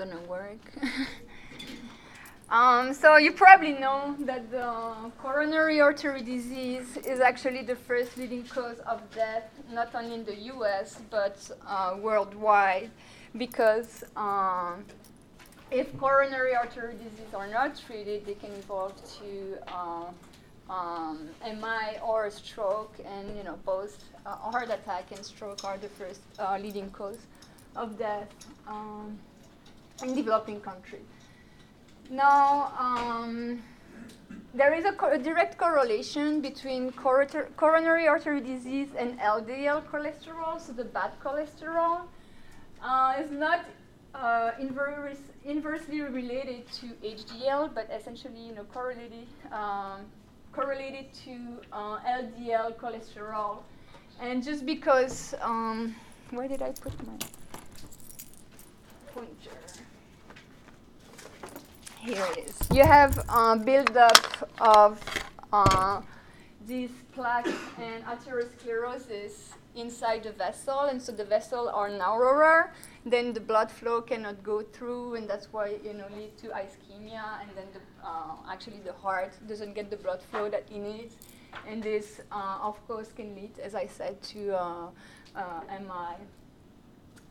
gonna work. um, so you probably know that the coronary artery disease is actually the first leading cause of death, not only in the U.S. but uh, worldwide, because um, if coronary artery disease are not treated, they can evolve to uh, um, MI or stroke, and you know both uh, heart attack and stroke are the first uh, leading cause of death um, in developing countries. Now, um, there is a, co- a, direct correlation between coronary artery disease and LDL cholesterol, so the bad cholesterol. Uh, is not uh, inverse, inversely related to HDL, but essentially, you know, correlated um, correlated to uh, LDL cholesterol. And just because, um, where did I put my pointer? Here it is. You have uh, buildup of uh, these plaques and atherosclerosis inside the vessel, and so the vessel are narrower. Then the blood flow cannot go through, and that's why you know lead to ischemia, and then the, uh, actually the heart doesn't get the blood flow that it needs, and this uh, of course can lead, as I said, to uh, uh MI.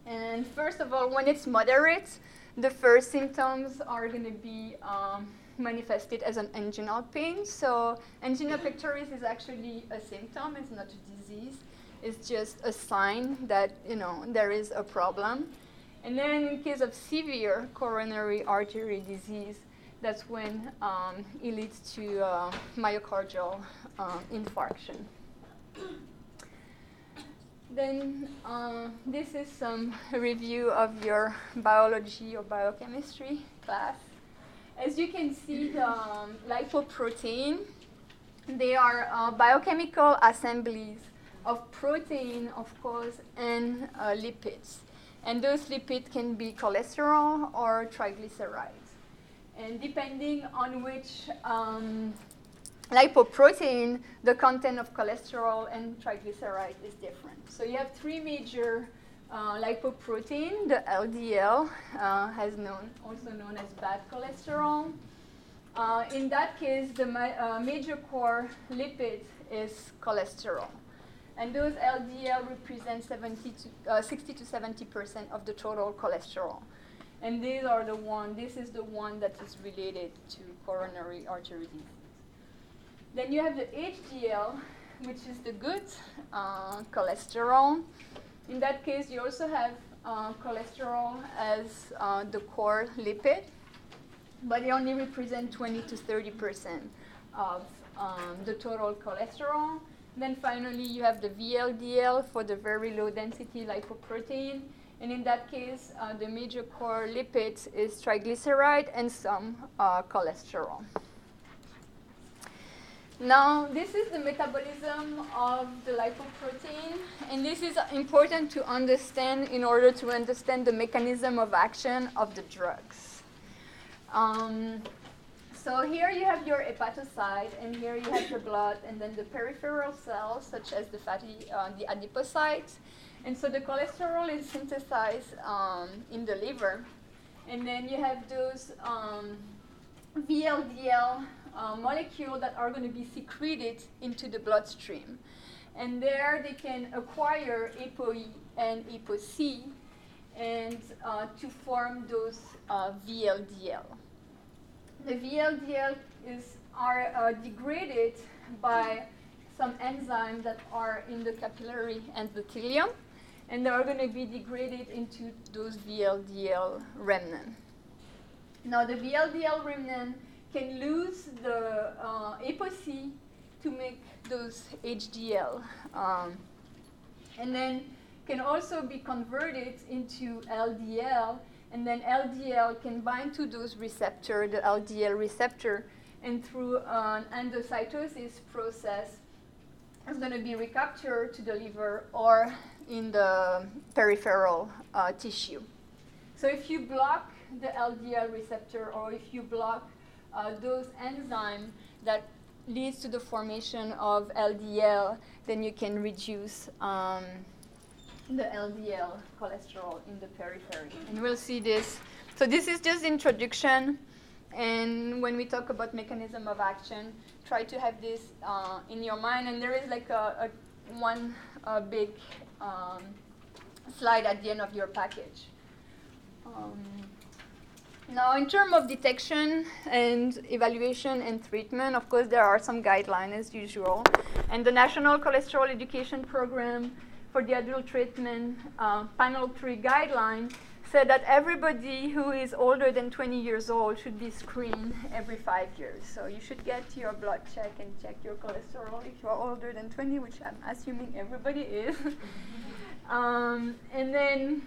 And first of all, when it's moderate, the first symptoms are going to be um, manifested as an anginal pain. So angina pectoris is actually a symptom; it's not a disease It's just a sign that you know there is a problem. And then in case of severe coronary artery disease, that's when um, it leads to uh, myocardial uh, infarction. Then uh, this is some review of your biology or biochemistry class. As you can see, the um, lipoprotein, they are uh, biochemical assemblies of protein, of course, and uh, lipids. And those lipids can be cholesterol or triglycerides. And depending on which um, lipoprotein, the content of cholesterol and triglyceride is different. So you have three major uh, lipoprotein, the LDL, uh, has known, also known as bad cholesterol. Uh, in that case, the ma- uh, major core lipid is cholesterol. And those LDL represent 70 to, uh, 60 to 70 percent of the total cholesterol. And these are the one, this is the one that is related to coronary artery disease. Then you have the HDL, which is the good uh, cholesterol. In that case, you also have uh, cholesterol as uh, the core lipid, but it only represents 20 to 30 percent of um, the total cholesterol. Then finally, you have the VLDL for the very low density lipoprotein. And in that case, uh, the major core lipids is triglyceride and some uh, cholesterol. Now, this is the metabolism of the lipoprotein, and this is important to understand in order to understand the mechanism of action of the drugs. Um, so here you have your hepatocyte, and here you have the blood, and then the peripheral cells, such as the fatty, uh, the adipocytes. And so the cholesterol is synthesized um, in the liver, and then you have those um, VLDL uh, molecules that are going to be secreted into the bloodstream. And there they can acquire ApoE and ApoC and uh, to form those uh, VLDL the VLDL is, are uh, degraded by some enzymes that are in the capillary endothelium, and they are going to be degraded into those VLDL remnant. Now, the VLDL remnant can lose the uh, ApoC to make those HDL, um, and then can also be converted into LDL and then LDL can bind to those receptor, the LDL receptor, and through an endocytosis process, it's going to be recaptured to the liver or in the peripheral uh, tissue. So if you block the LDL receptor or if you block uh, those enzymes that leads to the formation of LDL, then you can reduce um, the LDL cholesterol in the periphery. And we'll see this So this is just introduction. And when we talk about mechanism of action, try to have this uh, in your mind. And there is like a, a one uh, big um, slide at the end of your package. Um, now, in terms of detection and evaluation and treatment, of course, there are some guidelines as usual. And the National Cholesterol Education Program for the adult treatment uh, panel 3 guideline said that everybody who is older than 20 years old should be screened every five years. So you should get your blood check and check your cholesterol if you are older than 20, which I'm assuming everybody is. um, and then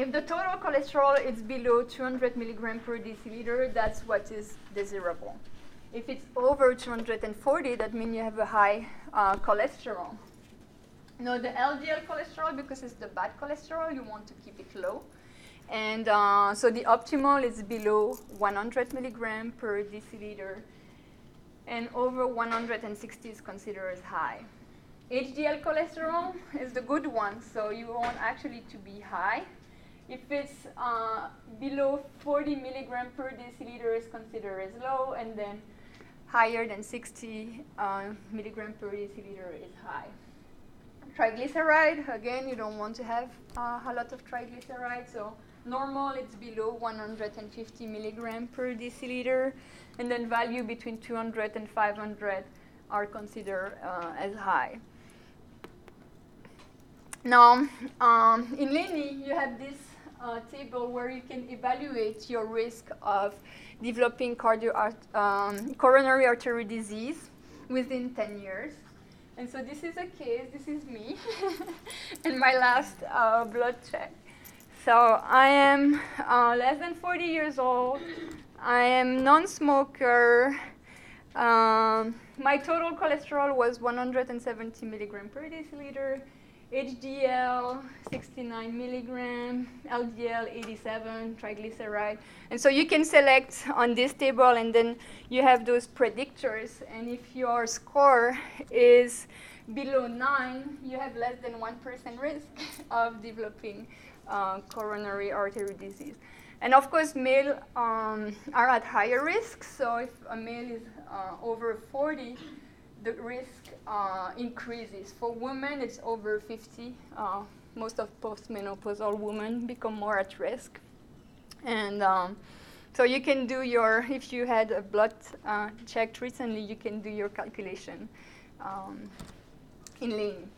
if the total cholesterol is below 200 milligram per deciliter, that's what is desirable. If it's over 240, that means you have a high uh, cholesterol. Now the LDL cholesterol, because it's the bad cholesterol, you want to keep it low. And uh, so the optimal is below 100 milligram per deciliter, and over 160 is considered as high. HDL cholesterol is the good one, so you want actually to be high. If it's uh, below 40 milligram per deciliter is considered as low, and then higher than 60 uh, milligram per deciliter is high. Triglyceride, again, you don't want to have uh, a lot of triglyceride, so Normal, it's below 150 milligram per deciliter, and then value between 200 and 500 are considered uh, as high. Now, um, in LANY, you have this uh, table where you can evaluate your risk of developing cardio um, coronary artery disease within 10 years. And so this is a case, this is me, and my last uh, blood check. So I am uh, less than 40 years old. I am non-smoker. Um, my total cholesterol was 170 milligram per deciliter. HDL 69 milligram, LDL 87, triglyceride. And so you can select on this table and then you have those predictors. And if your score is below 9, you have less than 1% risk of developing uh, coronary artery disease. And of course, male um, are at higher risk. So if a male is uh, over 40, the risk uh, increases. For women, it's over 50. Uh, most of postmenopausal women become more at risk. And um, so you can do your, if you had a blood uh, checked recently, you can do your calculation um, in LANY.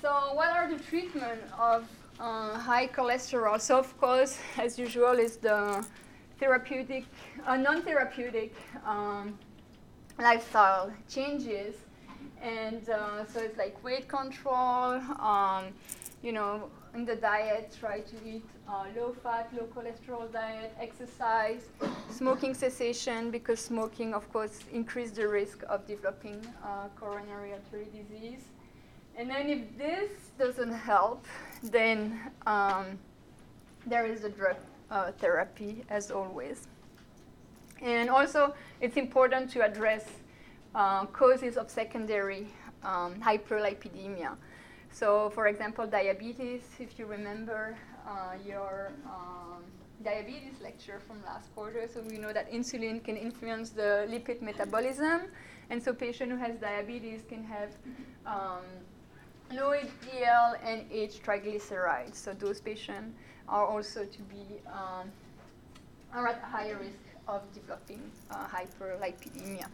So what are the treatment of uh, high cholesterol. So of course, as usual, is the therapeutic, uh, non-therapeutic um, lifestyle changes, and uh, so it's like weight control. Um, you know, in the diet, try to eat uh, low-fat, low-cholesterol diet, exercise, smoking cessation, because smoking, of course, increases the risk of developing uh, coronary artery disease. And then if this doesn't help, then um, there is a drug uh, therapy as always. And also, it's important to address uh, causes of secondary um, hyperlipidemia. So, for example, diabetes, if you remember uh, your um, diabetes lecture from last quarter, so we know that insulin can influence the lipid metabolism. And so, patient who has diabetes can have um, low HDL and H triglycerides. So those patients are also to be um, are at higher risk of developing uh, hyperlipidemia.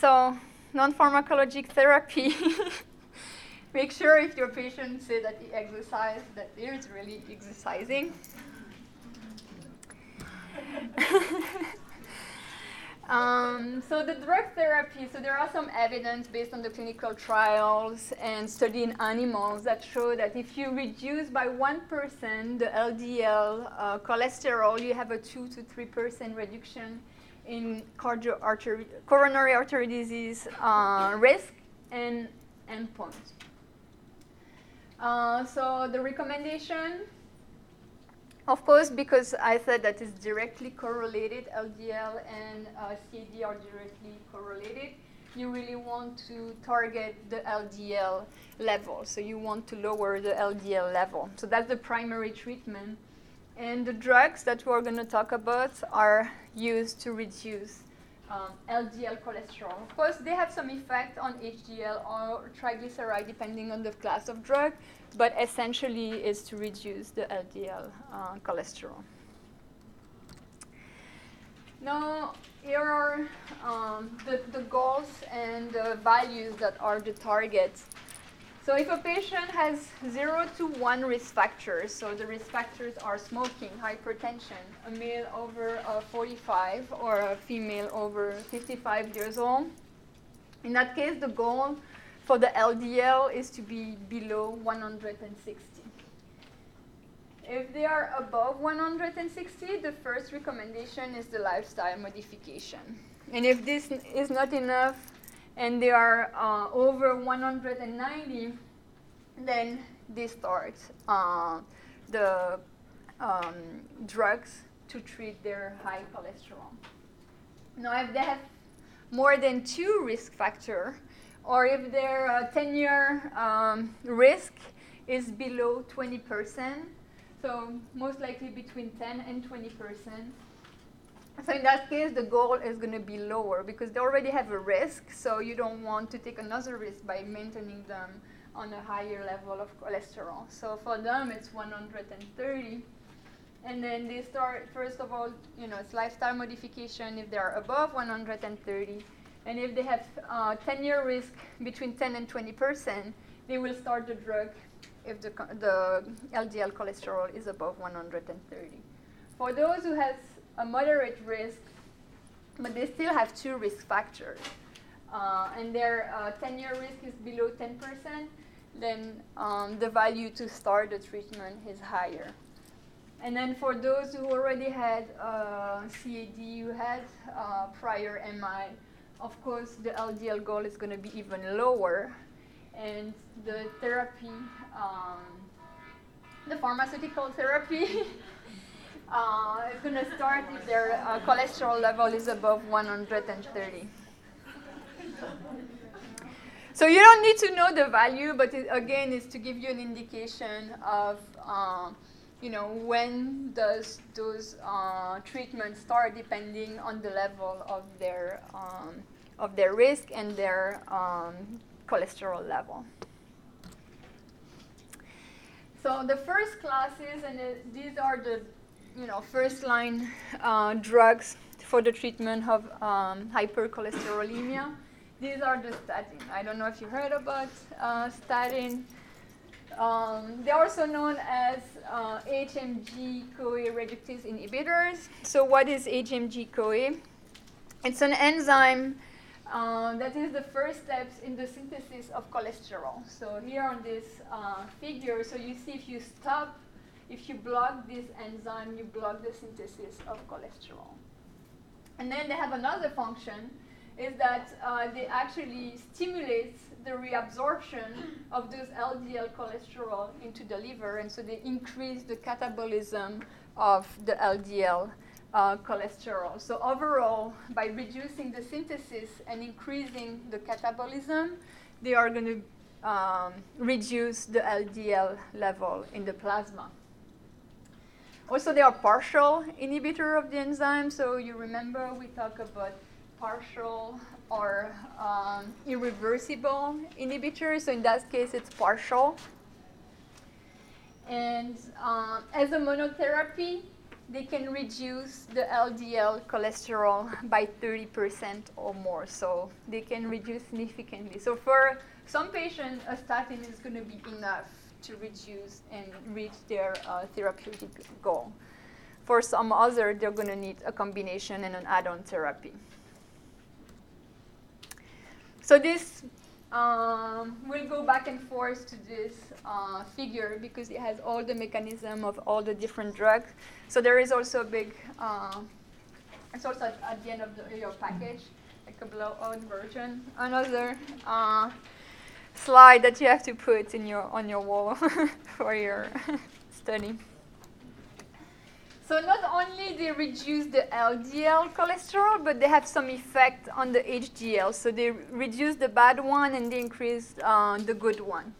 So non-pharmacologic therapy. Make sure if your patient say that he exercises, that he is really exercising. Um, so the drug therapy, so there are some evidence based on the clinical trials and study in animals that show that if you reduce by 1% the LDL uh, cholesterol, you have a 2 to 3% reduction in cardio artery, coronary artery disease uh, risk and endpoints. Uh, so the recommendation of course, because I said that it's directly correlated, LDL and uh, CAD are directly correlated. you really want to target the LDL level. So you want to lower the LDL level. So that's the primary treatment. And the drugs that we're going to talk about are used to reduce um, LDL cholesterol. Of course, they have some effect on HDL or triglyceride depending on the class of drug, but essentially is to reduce the LDL uh, cholesterol. Now, here are um, the, the goals and the values that are the targets. So if a patient has 0 to 1 risk factors, so the risk factors are smoking, hypertension, a male over uh, 45 or a female over 55 years old, in that case the goal for the LDL is to be below 160. If they are above 160, the first recommendation is the lifestyle modification. And if this is not enough and they are uh, over 190, then they start uh, the um, drugs to treat their high cholesterol. Now, if they have more than two risk factors, or if their 10 year um, risk is below 20 percent, so most likely between 10 and 20 percent. So in that case, the goal is going to be lower because they already have a risk, so you don't want to take another risk by maintaining them on a higher level of cholesterol. So for them, it's 130. And then they start, first of all, you know, it's lifestyle modification if they are above 130. And if they have 10-year uh, risk between 10 and 20 percent, they will start the drug if the, the LDL cholesterol is above 130. For those who have a moderate risk, but they still have two risk factors, uh, and their 10-year uh, risk is below 10%, then um, the value to start the treatment is higher. And then for those who already had uh, CAD, who had uh, prior MI, of course the LDL goal is going to be even lower, and the therapy, um, the pharmaceutical therapy, uh, is going to start if their uh, cholesterol level is above 130. So you don't need to know the value, but it, again, it's to give you an indication of, uh, you know, when does those uh, treatments start, depending on the level of their um, of their risk and their um, cholesterol level. So the first classes, and these are the you know first line uh, drugs for the treatment of um, hypercholesterolemia. These are the statin. I don't know if you heard about uh, statin. Um, they're also known as uh, HMG CoA reductase inhibitors. So what is HMG CoA? It's an enzyme uh, that is the first steps in the synthesis of cholesterol. So here on this uh, figure, so you see if you stop, if you block this enzyme, you block the synthesis of cholesterol. And then they have another function, is that uh, they actually stimulate the reabsorption of those LDL cholesterol into the liver, and so they increase the catabolism of the LDL uh, cholesterol. So overall, by reducing the synthesis and increasing the catabolism, they are going to um, reduce the LDL level in the plasma. Also, they are partial inhibitor of the enzyme. So you remember we talked about partial or um, irreversible inhibitor. So in that case, it's partial. And um, as a monotherapy, they can reduce the LDL cholesterol by 30% or more. So they can reduce significantly. So for some patients, a statin is going to be enough to reduce and reach their uh, therapeutic goal. For some other, they're going to need a combination and an add-on therapy. So this um, we'll go back and forth to this uh, figure because it has all the mechanism of all the different drugs. So there is also a big, uh, it's also at, at, the end of the, your package, like a blowout version. Another uh, slide that you have to put in your on your wall for your study. So not only they reduce the LDL cholesterol, but they have some effect on the HDL. So they reduce the bad one and they increase uh, the good one.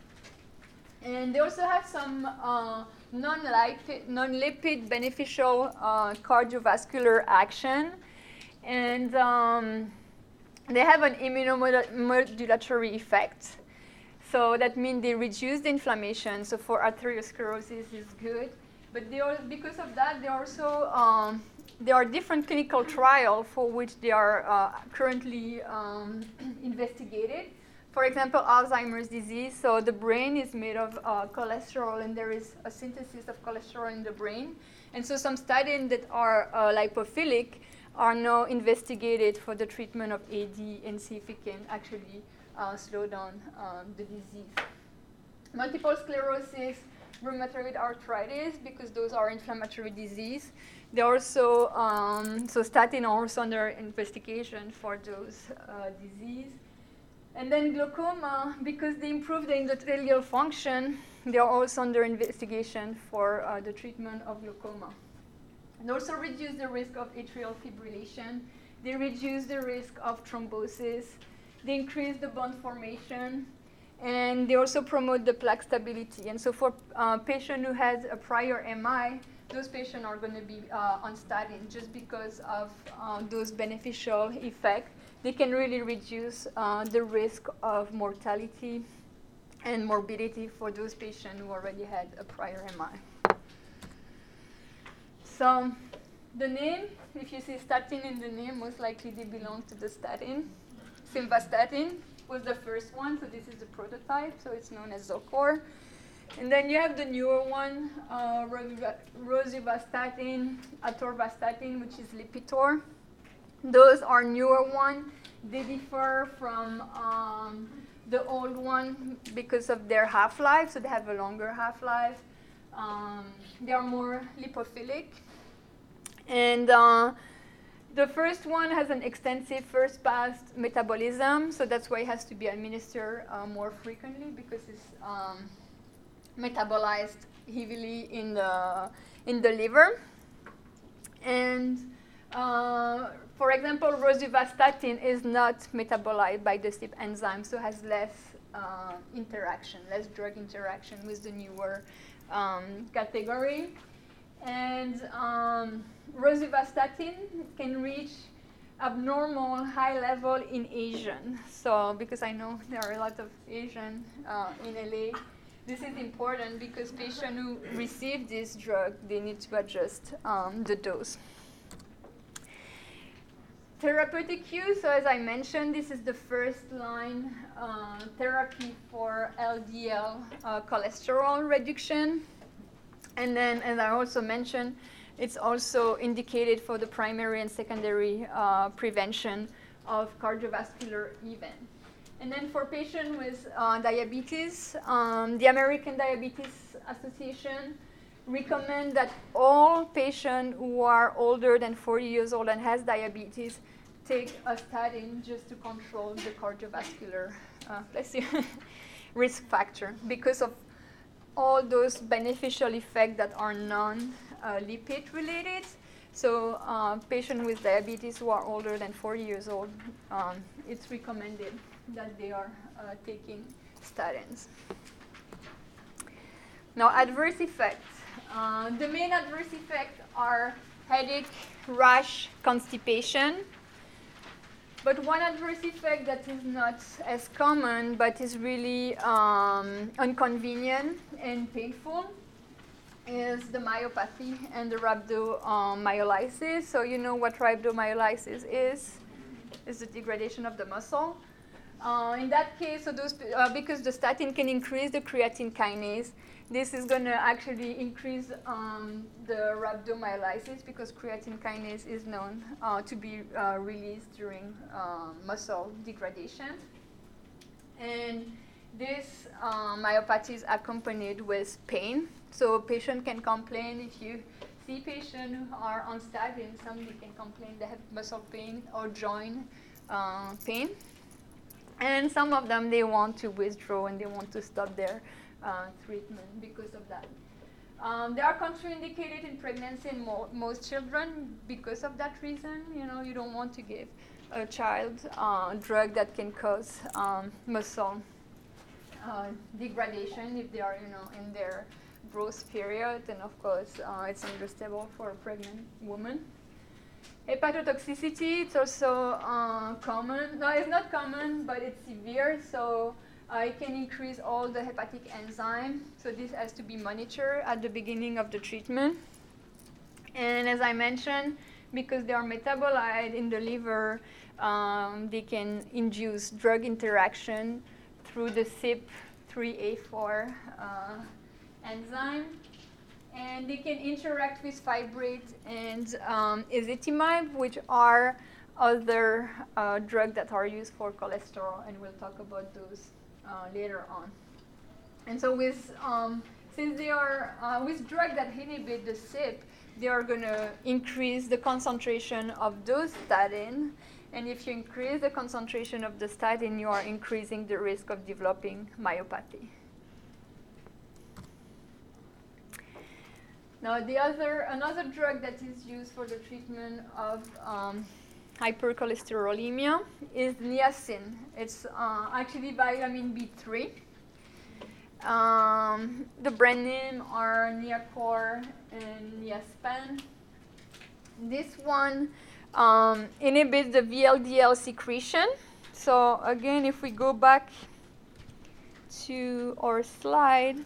And they also have some uh, non-lipid, non-lipid beneficial uh, cardiovascular action. And um, they have an immunomodulatory effect. So that means they reduce the inflammation. So for arteriosclerosis, it's good. But they are, because of that, they also um, there are different clinical trials for which they are uh, currently um, investigated. For example, Alzheimer's disease. So the brain is made of uh, cholesterol, and there is a synthesis of cholesterol in the brain. And so some studies that are uh, lipophilic are now investigated for the treatment of AD and see if it can actually uh, slow down um, the disease. Multiple sclerosis rheumatoid arthritis because those are inflammatory disease. They also, um, so statin are also under investigation for those uh, disease. And then glaucoma, because they improve the endothelial function, they are also under investigation for uh, the treatment of glaucoma. And also reduce the risk of atrial fibrillation. They reduce the risk of thrombosis. They increase the bone formation and they also promote the plaque stability. And so for a uh, patient who has a prior MI, those patients are going to be uh, on statin just because of uh, those beneficial effects. They can really reduce uh, the risk of mortality and morbidity for those patients who already had a prior MI. So the name, if you see statin in the name, most likely they belong to the statin, simvastatin was the first one, so this is the prototype, so it's known as Zocor. And then you have the newer one, uh, rosuvastatin, atorvastatin, which is Lipitor. Those are newer one. They differ from um, the old one because of their half-life, so they have a longer half-life. Um, they are more lipophilic. And uh, the first one has an extensive first pass metabolism, so that's why it has to be administered uh, more frequently because it's um, metabolized heavily in the in the liver. And uh, for example, rosuvastatin is not metabolized by the CYP enzyme, so has less uh, interaction, less drug interaction with the newer um, category. And um, rosuvastatin can reach abnormal high level in Asian. So because I know there are a lot of Asian uh, in LA, this is important because patients who receive this drug, they need to adjust um, the dose. Therapeutic use, so as I mentioned, this is the first line uh, therapy for LDL uh, cholesterol reduction. And then, as I also mentioned, it's also indicated for the primary and secondary uh, prevention of cardiovascular event. And then for patients with uh, diabetes, um, the American Diabetes Association recommend that all patients who are older than 40 years old and has diabetes take a statin just to control the cardiovascular uh, risk factor because of all those beneficial effects that are non-lipid related. So uh, patients with diabetes who are older than 40 years old, um, it's recommended that they are uh, taking statins. Now, adverse effects. Uh, the main adverse effects are headache, rash, constipation, but one adverse effect that is not as common but is really um, inconvenient and painful is the myopathy and the rhabdomyolysis. So you know what rhabdomyolysis is? Is the degradation of the muscle. Uh, in that case, so those, uh, because the statin can increase the creatine kinase, this is going to actually increase um, the rhabdomyolysis because creatine kinase is known uh, to be uh, released during uh, muscle degradation. And this uh, myopathy is accompanied with pain. So a patient can complain if you see patients who are on statin, somebody can complain they have muscle pain or joint uh, pain. And some of them, they want to withdraw and they want to stop their uh, treatment because of that. Um, they are contraindicated in pregnancy in mo- most children because of that reason. You know, you don't want to give a child uh, drug that can cause um, muscle uh, degradation if they are, you know, in their growth period, and of course, uh, it's understandable for a pregnant woman. Hepatotoxicity, it's also uh, common. No, it's not common, but it's severe, so it can increase all the hepatic enzyme. So this has to be monitored at the beginning of the treatment. And as I mentioned, because they are metabolized in the liver, um, they can induce drug interaction through the CYP3A4 uh, enzyme. And they can interact with fibrate and um, ezetimibe, which are other uh, drugs that are used for cholesterol, and we'll talk about those uh, later on. And so with um, since they are uh, with drugs that inhibit the CYP, they are going to increase the concentration of those statin. And if you increase the concentration of the statin, you are increasing the risk of developing myopathy. Now, the other, another drug that is used for the treatment of um, hypercholesterolemia is niacin. It's uh, actually vitamin B3. Um, the brand name are Niacor and Niaspan. This one um, inhibits the VLDL secretion. So again, if we go back to our slide.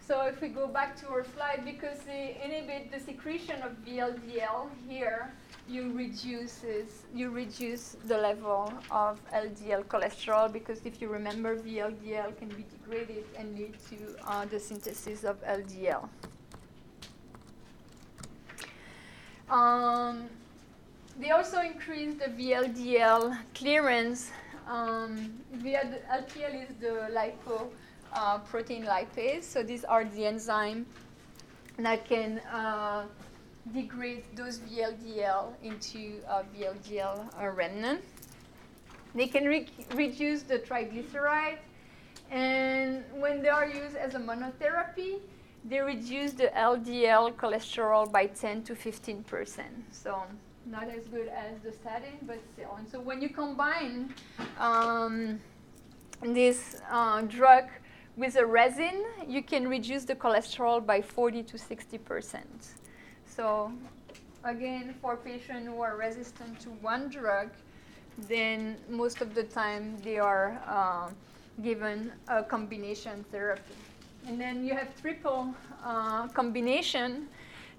So if we go back to our slide, because they inhibit the secretion of VLDL here, you reduces you reduce the level of LDL cholesterol because if you remember, VLDL can be degraded and lead to uh, the synthesis of LDL. Um, they also increase the VLDL clearance. Um, via LPL is the lipo uh, protein lipase, so these are the enzyme that can uh, degrade those VLDL into uh, VLDL remnant. They can re- reduce the triglyceride, and when they are used as a monotherapy, they reduce the LDL cholesterol by 10 to 15 percent. So not as good as the statin, but still. And so when you combine um, this uh, drug with a resin, you can reduce the cholesterol by 40 to 60 percent. So again, for patients who are resistant to one drug, then most of the time they are uh, given a combination therapy. And then you have triple uh, combination.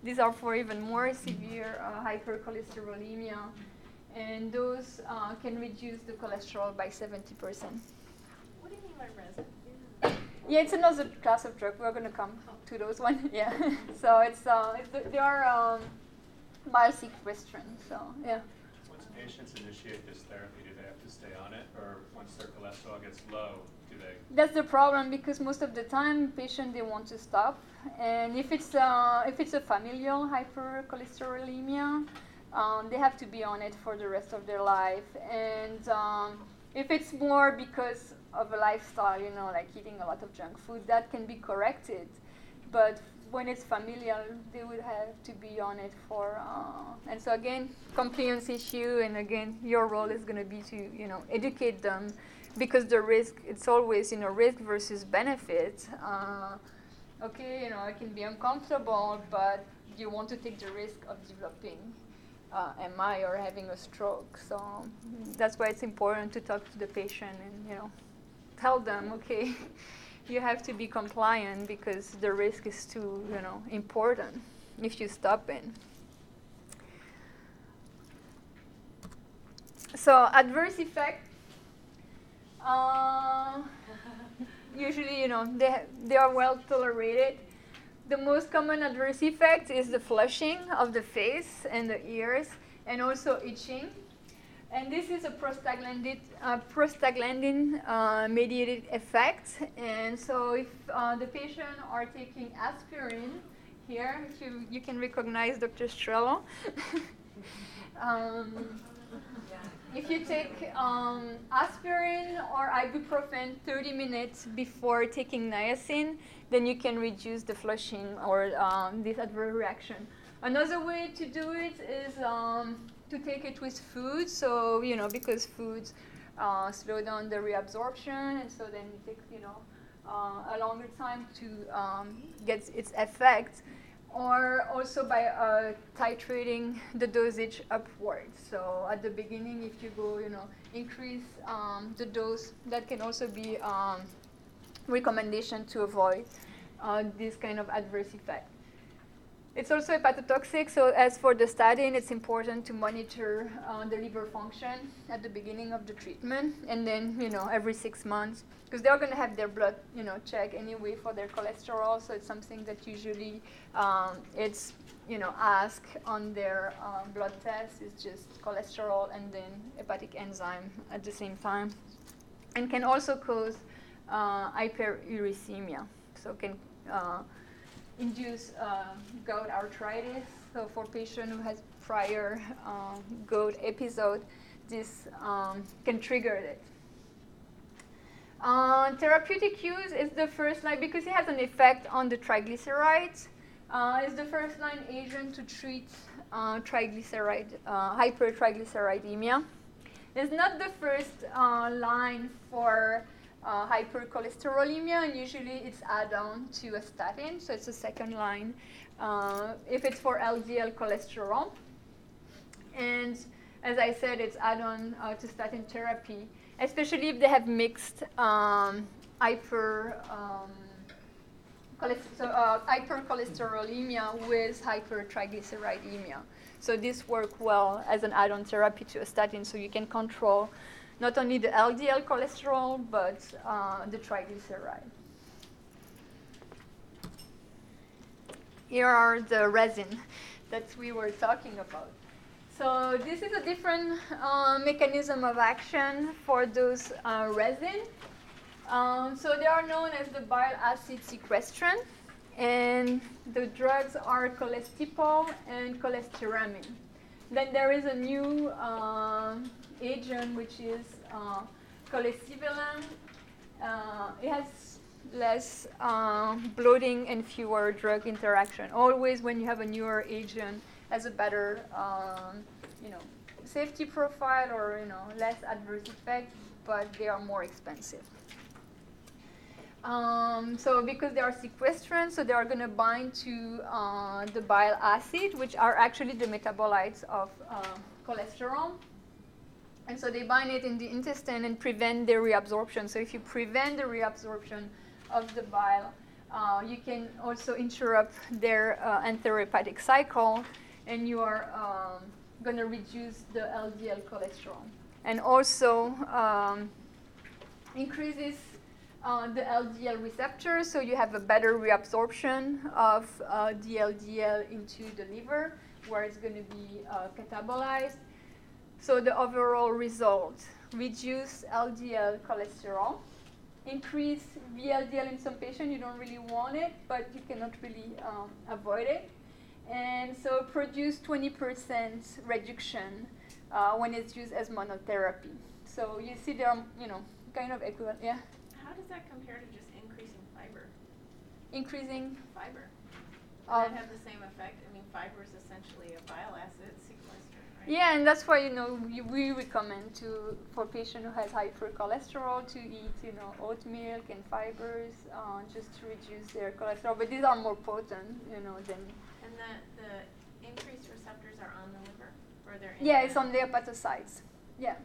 These are for even more severe uh, hypercholesterolemia, and those uh, can reduce the cholesterol by 70%. What do you mean by resin? Yeah, it's another class of drug. We're gonna come to those one. Yeah. so it's uh, it's, they are um, mild biosequestrant. So yeah. Once patients initiate this therapy, do they have to stay on it, or once their cholesterol gets low, do they? That's the problem because most of the time, patient they want to stop, and if it's uh, if it's a familial hypercholesterolemia, um, they have to be on it for the rest of their life. And um, if it's more because of a lifestyle, you know, like eating a lot of junk food, that can be corrected. But when it's familial, they would have to be on it for. Uh, and so again, compliance issue, and again, your role is going to be to you know educate them, because the risk it's always you know risk versus benefit. Uh, okay, you know, it can be uncomfortable, but you want to take the risk of developing uh, MI or having a stroke. So that's why it's important to talk to the patient and you know tell them, okay, you have to be compliant because the risk is too you know important if you stop it. So adverse effect. Uh, usually, you know, they, they are well tolerated. The most common adverse effect is the flushing of the face and the ears, and also itching. And this is a prostaglandin, uh, uh, mediated effect. And so, if uh, the patient are taking aspirin, here you, you can recognize Dr. Strello. um, if you take um, aspirin or ibuprofen 30 minutes before taking niacin, then you can reduce the flushing or um, this adverse reaction. Another way to do it is um, to take it with food. So, you know, because foods uh, slow down the reabsorption, and so then it takes, you know, uh, a longer time to um, get its effect. Or also by uh, titrating the dosage upwards. So at the beginning, if you go, you know, increase um, the dose, that can also be um, recommendation to avoid uh, this kind of adverse effect. It's also hepatotoxic, so as for the statin, it's important to monitor uh, the liver function at the beginning of the treatment, and then you know every six months, because they're going to have their blood you know check anyway for their cholesterol. So it's something that usually um, it's you know asked on their uh, blood test. It's just cholesterol and then hepatic enzyme at the same time, and can also cause uh, hyperuricemia. So can uh, induce uh, gout arthritis. So for patient who has prior um, gout episode, this um, can trigger it. Uh, therapeutic use is the first line because it has an effect on the triglycerides. Uh, it's the first line agent to treat uh, triglyceride, uh, hypertriglyceridemia. It's not the first uh, line for uh, hypercholesterolemia, and usually it's add-on to a statin, so it's a second line. Uh, if it's for LDL cholesterol, and as I said, it's add-on uh, to statin therapy, especially if they have mixed um, hyper. Um, so, uh, hypercholesterolemia with hypertriglyceridemia. So this work well as an add-on therapy to a statin, so you can control not only the LDL cholesterol, but uh, the triglyceride. Here are the resin that we were talking about. So this is a different uh, mechanism of action for those uh, resin. Um, so they are known as the bile acid sequestrant, and the drugs are colestipol and cholestyramine. Then there is a new uh, agent, which is uh. Uh, it has less uh, bloating and fewer drug interaction. Always, when you have a newer agent, has a better, um, you know, safety profile or you know less adverse effect, but they are more expensive. Um, so because they are sequestrants, so they are going to bind to uh, the bile acid, which are actually the metabolites of uh, cholesterol. And so they bind it in the intestine and prevent the reabsorption. So if you prevent the reabsorption of the bile, uh, you can also interrupt their uh, enterohepatic cycle, and you are um, going to reduce the LDL cholesterol. And also um, increases uh, the LDL receptor, so you have a better reabsorption of uh, the LDL into the liver, where it's going to be uh, catabolized. So the overall result, reduce LDL cholesterol, increase VLDL in some patients, you don't really want it, but you cannot really um, avoid it. And so produce 20% reduction uh, when it's used as monotherapy. So you see there are, you know, kind of equivalent, yeah? Does that compare to just increasing fiber? Increasing Fiber. Does Um, that have the same effect? I mean, fiber is essentially a bile acid sequester, right? Yeah, and that's why you know we, we recommend to for patient who has hypercholesterol to eat you know oat milk and fibers uh, just to reduce their cholesterol. But these are more potent, you know, than And the, the increased receptors are on the liver, or they're in yeah, it's on the hepatocytes. Yeah.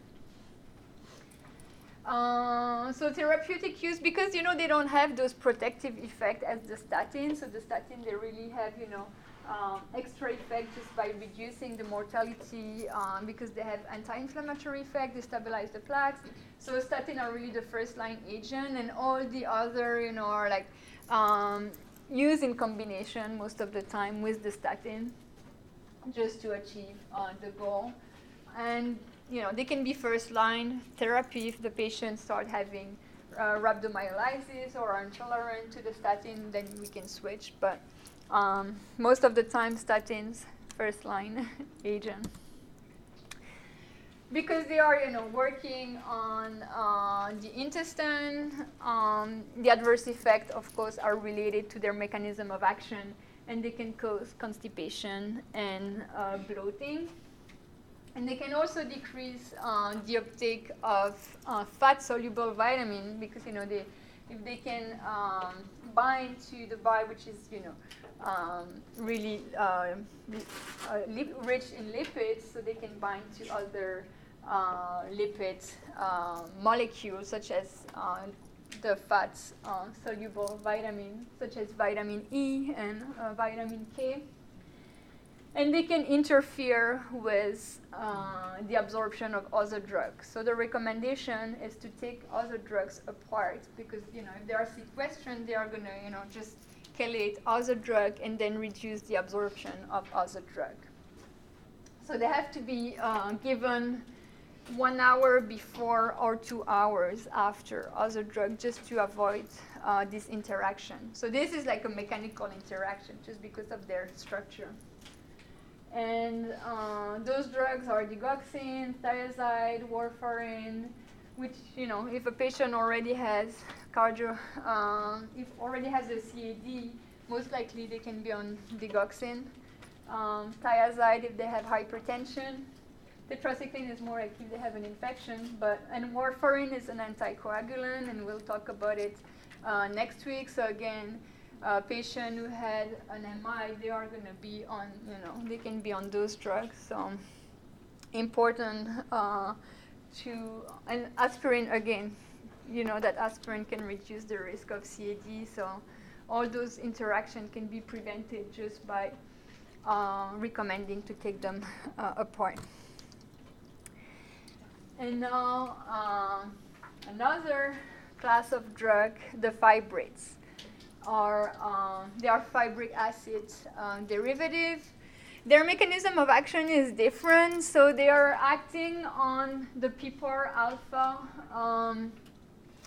Uh, so therapeutic use because you know they don't have those protective effect as the statin. So the statin they really have you know um, extra effect just by reducing the mortality um, because they have anti-inflammatory effect. They stabilize the plaques. So statin are really the first line agent, and all the other you know are like um, used in combination most of the time with the statin just to achieve uh, the goal. And you know, they can be first line therapy if the patient start having uh, rhabdomyolysis or are intolerant to the statin, then we can switch. But um, most of the time, statins first line agent. because they are, you know, working on uh, the intestine, um, the adverse effects, of course, are related to their mechanism of action, and they can cause constipation and uh, bloating. And they can also decrease uh, the uptake of uh, fat-soluble vitamin because, you know, they, if they can um, bind to the bile, which is, you know, um, really uh, uh, rich in lipids, so they can bind to other uh, lipid uh, molecules, such as the fat soluble vitamin, such as vitamin E and vitamin K and they can interfere with uh, the absorption of other drugs. So the recommendation is to take other drugs apart because you know if they are sequestered, they are to you know just chelate other drug and then reduce the absorption of other drug. So they have to be uh, given one hour before or two hours after other drug just to avoid uh, this interaction. So this is like a mechanical interaction just because of their structure. And uh, those drugs are digoxin, thiazide, warfarin, which, you know, if a patient already has cardio, uh, if already has a CAD, most likely they can be on digoxin. Um, thiazide if they have hypertension. Tetracycline is more like if they have an infection, but and warfarin is an anticoagulant, and we'll talk about it uh, next week. So again, a patient who had an MI, they are going to be on, you know, they can be on those drugs. So important uh, to, and aspirin again, you know that aspirin can reduce the risk of CAD. So all those interactions can be prevented just by uh, recommending to take them uh, apart. And now uh, another class of drug, the fibrates are uh, they are fibric acid uh, derivative. Their mechanism of action is different, so they are acting on the PPAR alpha um,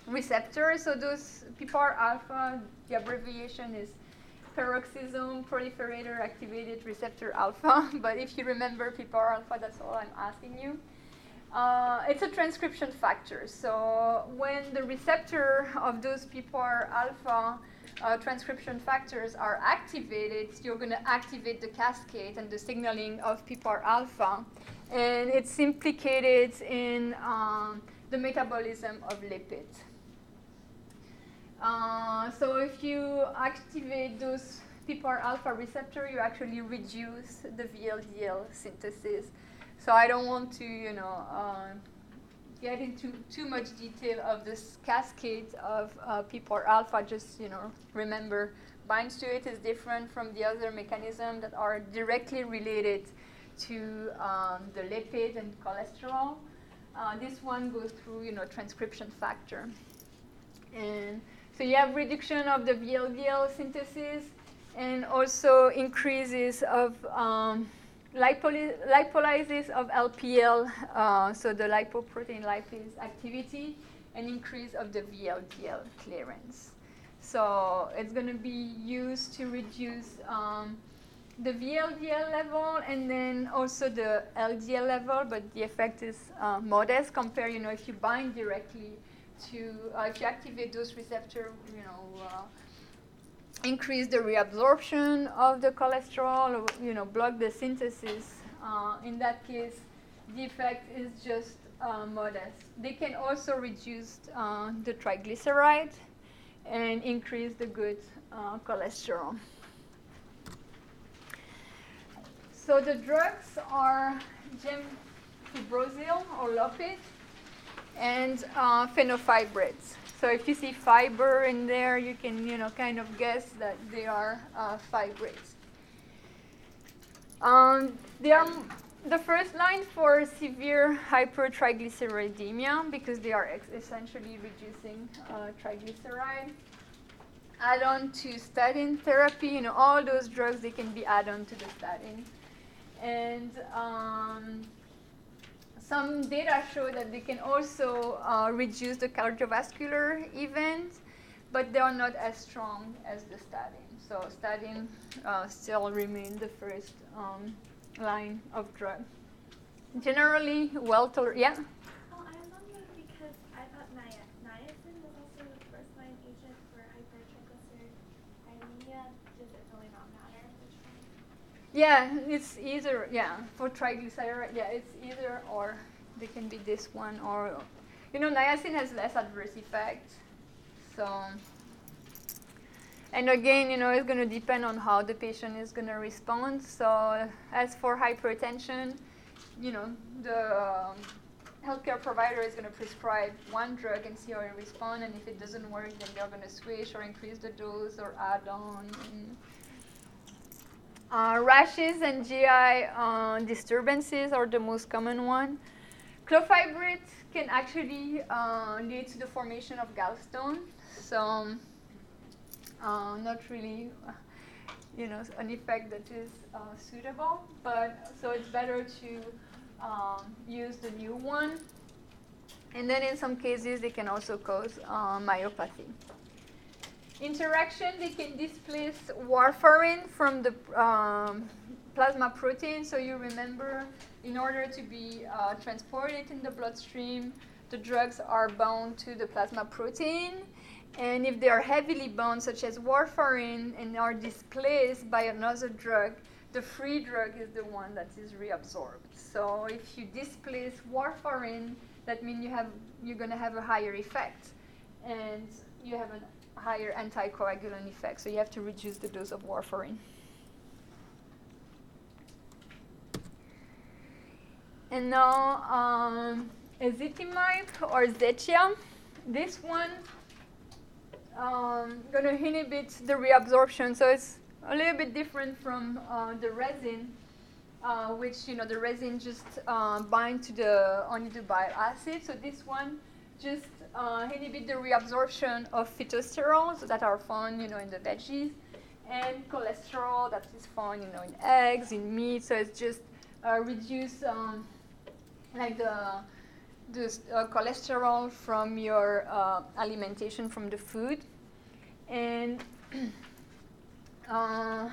receptor. So those PPAR alpha, the abbreviation is peroxisome proliferator activated receptor alpha. but if you remember PPAR alpha, that's all I'm asking you. Uh, it's a transcription factor. So when the receptor of those PPAR alpha uh, transcription factors are activated, you're going to activate the cascade and the signaling of PPAR alpha. And it's implicated in um, the metabolism of lipids. Uh, so if you activate those PPAR alpha receptor, you actually reduce the VLDL synthesis. So I don't want to, you know, uh, get into too much detail of this cascade of uh, PPAR alpha. Just you know, remember binds to it is different from the other mechanisms that are directly related to um, the lipid and cholesterol. Uh, this one goes through you know transcription factor, and so you have reduction of the VLDL synthesis and also increases of um, lipolysis of LPL, uh, so the lipoprotein lipase activity, and increase of the VLDL clearance. So it's going to be used to reduce um, the VLDL level and then also the LDL level, but the effect is uh, modest compared, you know, if you bind directly to, uh, if you activate those receptors, you know, uh, increase the reabsorption of the cholesterol, or, you know, block the synthesis. Uh, in that case, the effect is just uh, modest. They can also reduce uh, the triglyceride and increase the good uh, cholesterol. So the drugs are gemfibrozil or Lopid and uh, fenofibrates. So if you see fiber in there, you can you know kind of guess that they are uh, fibrates. Um, they are the first line for severe hypertriglyceridemia because they are essentially reducing uh, triglyceride. Add on to statin therapy, you know, all those drugs they can be add on to the statin. And um, some data show that they can also uh, reduce the cardiovascular events, but they are not as strong as the statin. So statin uh, still remain the first um, line of drug. generally well tolerated. Yeah. Oh, I was wondering because I thought nia- niacin was also the first line agent for hypertriglyceridemia. Does it really not matter which one? Yeah, it's either yeah for triglyceride. Yeah, it's either or. They can be this one or, you know, niacin has less adverse effects. So, and again, you know, it's going to depend on how the patient is going to respond. So, as for hypertension, you know, the um, healthcare provider is going to prescribe one drug and see how it responds. And if it doesn't work, then they're going to switch or increase the dose or add on. And, uh, rashes and GI uh, disturbances are the most common one. Clofibrate can actually uh, lead to the formation of gallstone, so uh, not really, you know, an effect that is uh, suitable. But so it's better to um, use the new one. And then in some cases, they can also cause uh, myopathy interaction, they can displace warfarin from the um, plasma protein. So you remember, in order to be uh, transported in the bloodstream, the drugs are bound to the plasma protein. And if they are heavily bound, such as warfarin, and are displaced by another drug, the free drug is the one that is reabsorbed. So if you displace warfarin, that means you have you're going to have a higher effect, and you have a higher anticoagulant effect. So you have to reduce the dose of warfarin. And now um, ezetimibe or Zetia. This one um, to inhibit the reabsorption. So it's a little bit different from uh, the resin, uh, which you know the resin just uh, bind to the only the bile acid. So this one just uh, inhibit the reabsorption of phytosterols that are found you know in the veggies, and cholesterol that is found you know in eggs, in meat. So it's just uh, reduce um, like the the uh, cholesterol from your uh, alimentation from the food, and uh,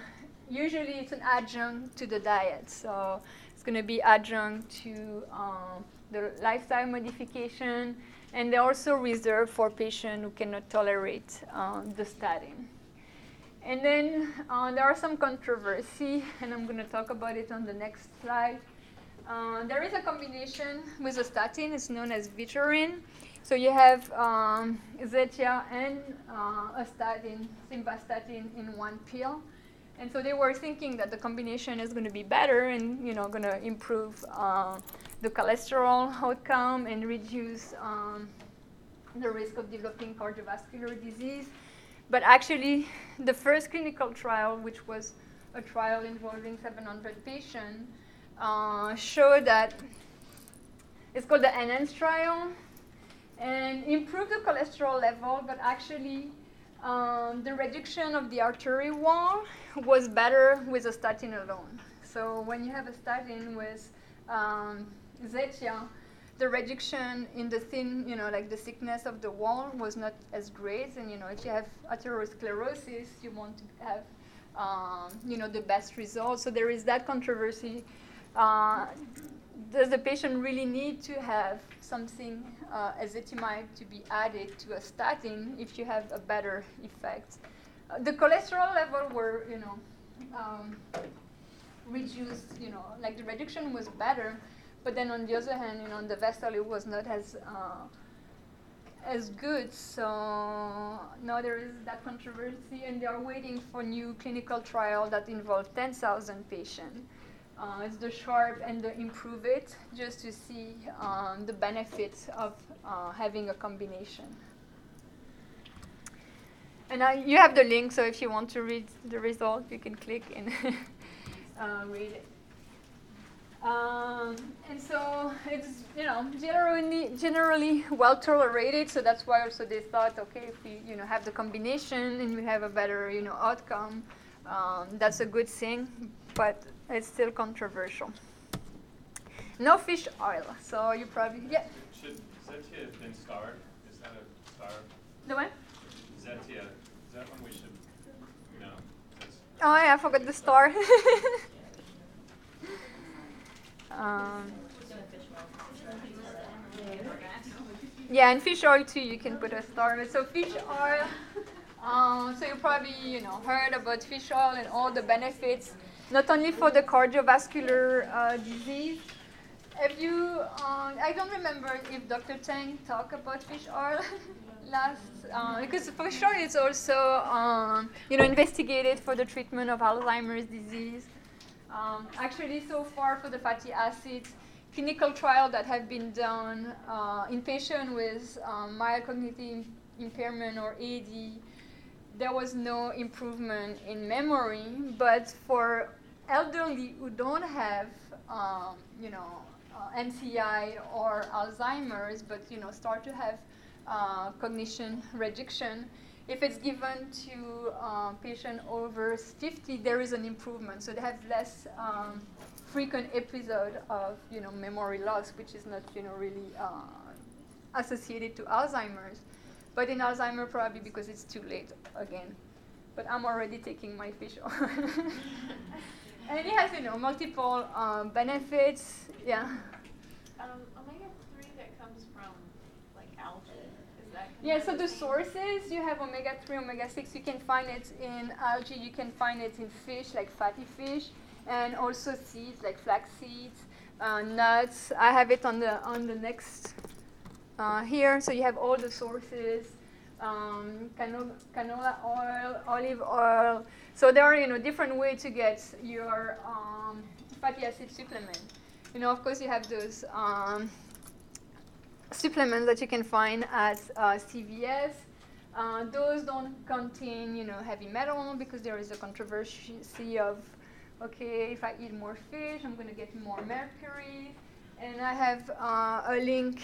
usually it's an adjunct to the diet. So it's going to be adjunct to um, the lifestyle modification, and they're also reserved for patients who cannot tolerate uh, the statin. And then uh, there are some controversy, and I'm going to talk about it on the next slide. Uh, there is a combination with a statin. It's known as Vytorin. So you have um, Zetia and uh, a statin, simvastatin, in one pill. And so they were thinking that the combination is going to be better and you know going to improve uh, the cholesterol outcome and reduce um, the risk of developing cardiovascular disease. But actually, the first clinical trial, which was a trial involving 700 patients, uh, show that it's called the ENHANCE trial and improve the cholesterol level, but actually um, the reduction of the artery wall was better with a statin alone. So when you have a statin with um, Zetia, the reduction in the thin, you know, like the thickness of the wall was not as great. And you know, if you have atherosclerosis, you want to have, um, you know, the best result. So there is that controversy uh, does the patient really need to have something, uh, ezetimibe, to be added to a statin if you have a better effect? Uh, the cholesterol level were, you know, um, reduced, you know, like the reduction was better, but then on the other hand, you know, the vessel it was not as uh, as good. So now there is that controversy, and they are waiting for new clinical trial that involve 10,000 patients. Uh, it's the SHARP and the IMPROVE-IT just to see um, the benefits of uh, having a combination. And uh, you have the link, so if you want to read the result, you can click and uh, read it. Um, and so it's you know generally generally well tolerated, so that's why also they thought, okay, if we you know have the combination and we have a better you know outcome, um, that's a good thing. But it's still controversial. No fish oil, so you probably yeah. Should Zetia have been starred? Is that a star? The what? Zetia, is that one we should, no? Oh yeah, I forgot the star. um, Yeah, and fish oil too. You can put a star. So fish oil. Um, so you probably you know heard about fish oil and all the benefits, not only for the cardiovascular uh, disease. Have you? Uh, I don't remember if Dr. Tang talked about fish oil last, uh, because for sure it's also um, you know investigated for the treatment of Alzheimer's disease. Um, actually, so far for the fatty acids, clinical trials that have been done uh, in patients with um, mild cognitive impairment or AD, there was no improvement in memory. But for elderly who don't have, um, you know, uh, MCI or Alzheimer's, but you know, start to have uh, cognition reduction, if it's given to uh, patient over 50, there is an improvement. So they have less um, frequent episode of you know memory loss, which is not you know really uh, associated to Alzheimer's. But in Alzheimer, probably because it's too late again. But I'm already taking my fish oil. and it has you know multiple um, benefits. Yeah. Um, omega three that comes from like algae. Is that Yeah, so the sources you have omega 3, omega 6. You can find it in algae, you can find it in fish, like fatty fish, and also seeds, like flax seeds, uh, nuts. I have it on the, on the next uh, here. So you have all the sources um, canola, canola oil, olive oil. So there are you know different ways to get your um, fatty acid supplement. You know, of course, you have those um, supplements that you can find at uh, CVS. Uh, those don't contain, you know, heavy metal because there is a controversy of, okay, if I eat more fish, I'm going to get more mercury. And I have uh, a link,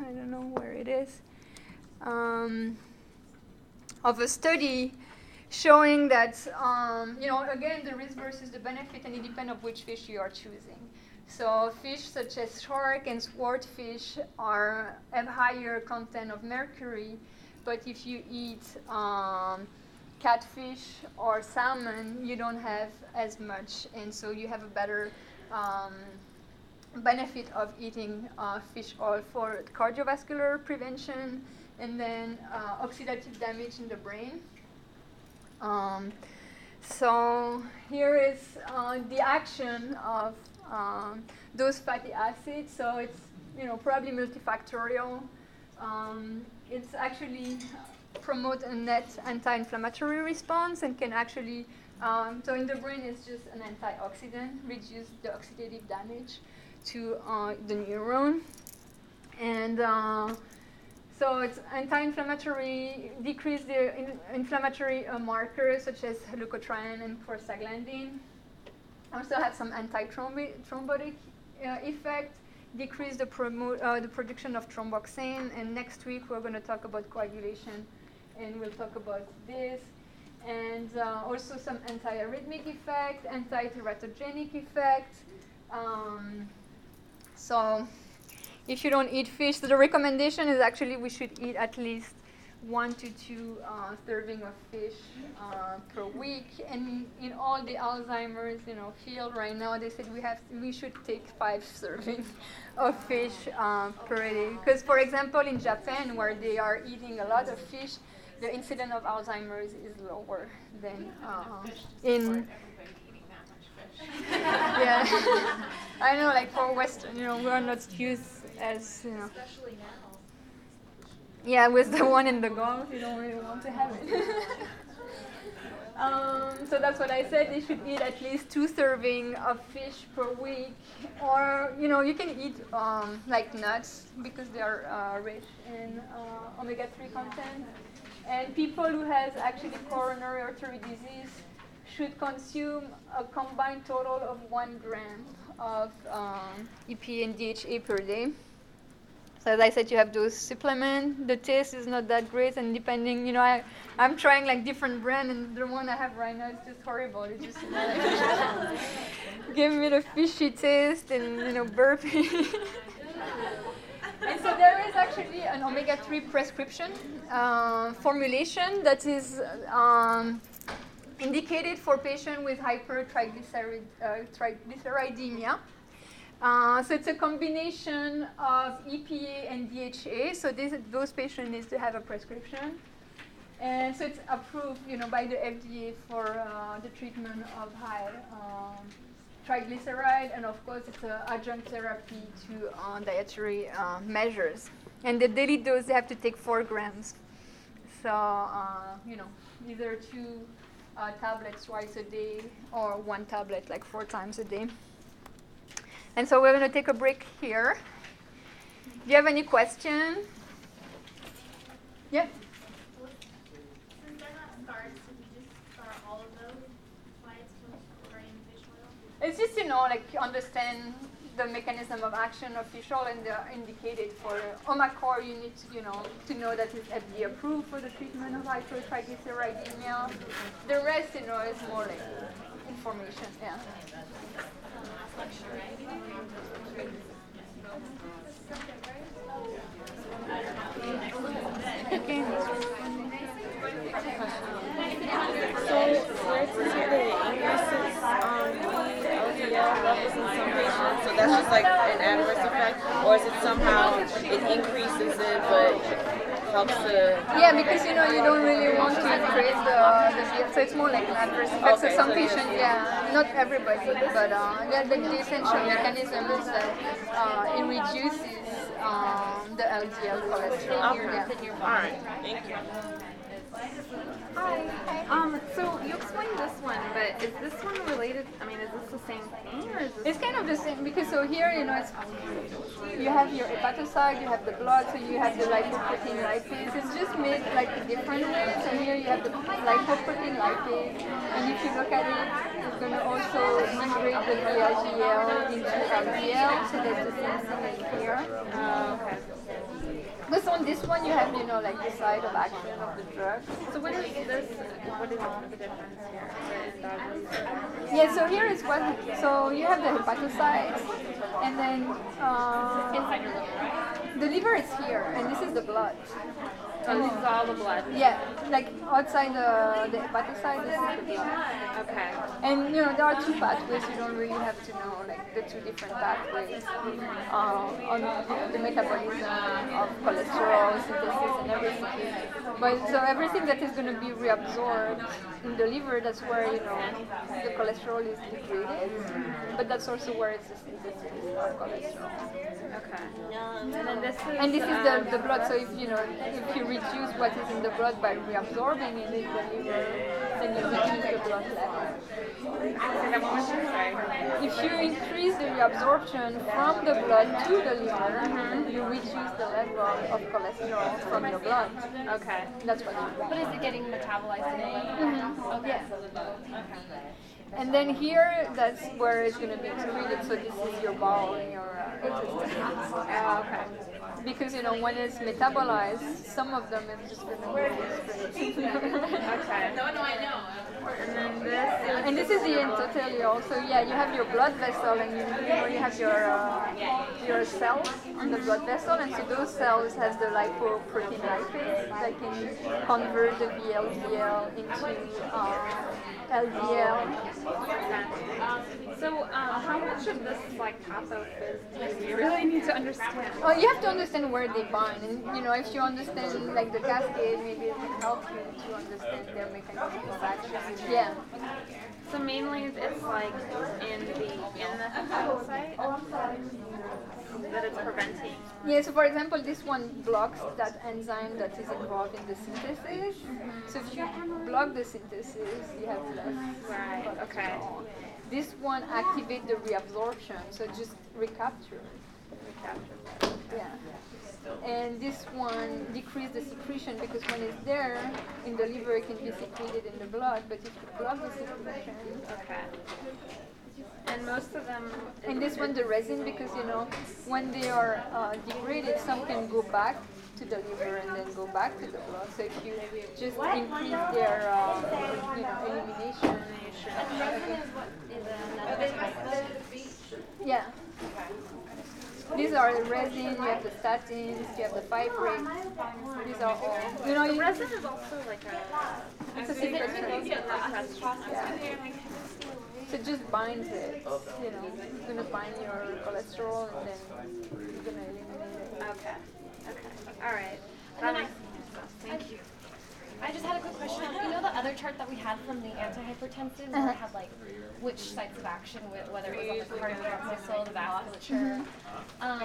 I don't know where it is, um, of a study showing that, um, you know, again, the risk versus the benefit, and it depends on which fish you are choosing. So fish such as shark and swordfish are have higher content of mercury, but if you eat um, catfish or salmon, you don't have as much, and so you have a better um, benefit of eating uh, fish oil for cardiovascular prevention and then uh, oxidative damage in the brain. Um, so here is uh, the action of um, those fatty acids. So it's you know probably multifactorial. Um, it's actually promote a net anti-inflammatory response and can actually um, so in the brain it's just an antioxidant, reduce the oxidative damage to uh, the neuron, and uh, so it's anti-inflammatory, decrease the in- inflammatory uh, markers such as leukotriene and prostaglandin. Also have some anti-thrombotic uh, effect, decrease the, promo- uh, the production of thromboxane, and next week we're going to talk about coagulation, and we'll talk about this. And uh, also some anti-arrhythmic effect, anti-teratogenic effect. Um, so if you don't eat fish, the recommendation is actually we should eat at least one to two uh, serving of fish uh, per week. And in all the Alzheimer's, you know, field right now, they said we have we should take five servings of fish uh, per day. Because, for example, in Japan, where they are eating a lot of fish, the incidence of Alzheimer's is lower than uh, in. Everybody eating that much fish. Yeah, I know. Like for Western, you know, we are not used as you know. Especially now. Yeah, with the one in the Gulf, you don't really want to have it. um, so that's what I said. They should eat at least two serving of fish per week, or you know, you can eat um, like nuts because they are uh, rich in uh, omega-3 content. And people who has actually coronary artery disease should consume a combined total of one gram of um, EPA and DHA per day. So as I said, you have those supplement. The taste is not that great, and depending, you know, I, I'm trying like different brand, and the one I have right now is just horrible. It just you know, like, give me the fishy taste and you know burpy. and so there is actually an omega-3 prescription uh, formulation that is um, indicated for patients with hypertriglyceridemia. uh. Uh, so it's a combination of EPA and DHA. So this, those patients need to have a prescription, and so it's approved, you know, by the FDA for uh, the treatment of high um, triglyceride, and of course it's an adjunct therapy to uh, dietary uh, measures. And the daily dose they have to take four grams. So uh, you know, either two uh, tablets twice a day or one tablet like four times a day. And so we're going to take a break here. Do you have any question? Yeah. It's just, you know, like understand the mechanism of action of fish oil and they're indicated for oh, Omacor, you need to, you know, to know that it's FDA approved for the treatment of hypertriglyceridemia. The rest, you know, is more like information, yeah. Um, that's just like an adverse effect, or is it somehow it increases it but helps to? Yeah, because you know you don't really want to increase the the field, so it's more like an adverse effect. Okay, so some so patients, yeah, not everybody, but uh, the essential mechanism is that uh, it reduces um, the LDL cholesterol. Okay. Yeah. All right. Thank you. Hi. Um, so you explained this one, but is this one related? I mean, is this the same thing, or is this? It's kind of the same because so here you know it's you have your hepatocyte, you have the blood, so you have the lipoprotein lipase. It's just made like a different ways, and here you have the lipoprotein lipase. And if you look at it, it's going to also degrade the VLDL into LDL, so that's the same thing here. Oh, okay. Because on this one you have you know like the side of action of the drug. So what is this? What is the difference here? Yeah, so here is what, so you have the hepatocytes, and then uh, Inside your liver, right? the liver is here, and the blood. So this is all the blood. Yeah, like outside the, the hepatocyte, this is the blood. Okay. And you know, there are two pathways, you don't really have to know like the two different pathways uh, on the metabolism of cholesterol synthesis and everything. But so everything that is going to be reabsorbed in the liver, that's where you know the cholesterol is degraded. But that's also where it's the synthesis of cholesterol. Okay. And then this is. And this is the, the blood, so if you know, if you reduce what is in the blood by reabsorbing it in the liver, then you reduce the blood level. Say that one more time. Sorry. If you increase the reabsorption from the blood to the liver, mm-hmm. you reduce the level of cholesterol from the blood. Okay. That's what you want. But is it getting metabolized in the liver? Mm-hmm. Yeah. And then here, that's where it's going to be treated. So this is your ball and your uh. Oh, okay. Because you know when it's metabolized, some of them is just going to be straight. Okay. No, no, I know. And then this. And this is the endothelial. So yeah, you have your blood vessel, and you, you have your uh, your cells on the blood vessel, and so those cells has the lipoprotein lipase that can convert the VLDL into uh, LDL. So, um, how much of this like pathos is do you really need to understand? Well, you have to understand where they bind, and you know if you understand like the cascade, maybe it can help you to understand their mechanism of action. Yeah. So mainly it's like in the in the hepatocyte that it's preventing. Yeah, so for example, this one blocks that enzyme that is involved in the synthesis. Mm-hmm. So if you block the synthesis, you have less. Right, okay. cholesterol. This one activates the reabsorption, so just recapture. Recapture. And this one decrease the secretion because when it's there in the liver, it can be secreted in the blood. But if you block the secretion, Okay. And most of them. and this one the resin because you know when they are uh, degraded, some can go back to the liver and then go back to the blood. So if you just increase their uh, you know elimination, yeah. These are the resin, you have the statins, you have the fibrates. These are all, you know, you, Resin is also like a. it's a secret really term. good? Yeah. So it just binds it. You know, it's gonna bind your cholesterol and then you're gonna eliminate it. Okay. Okay. All right. That makes sense. Thank you. I just had a quick question. You know the other chart that we had from the antihypertensive where it had like which sites of action, wh- whether it was on the cardiac muscle, the vasculature. Um,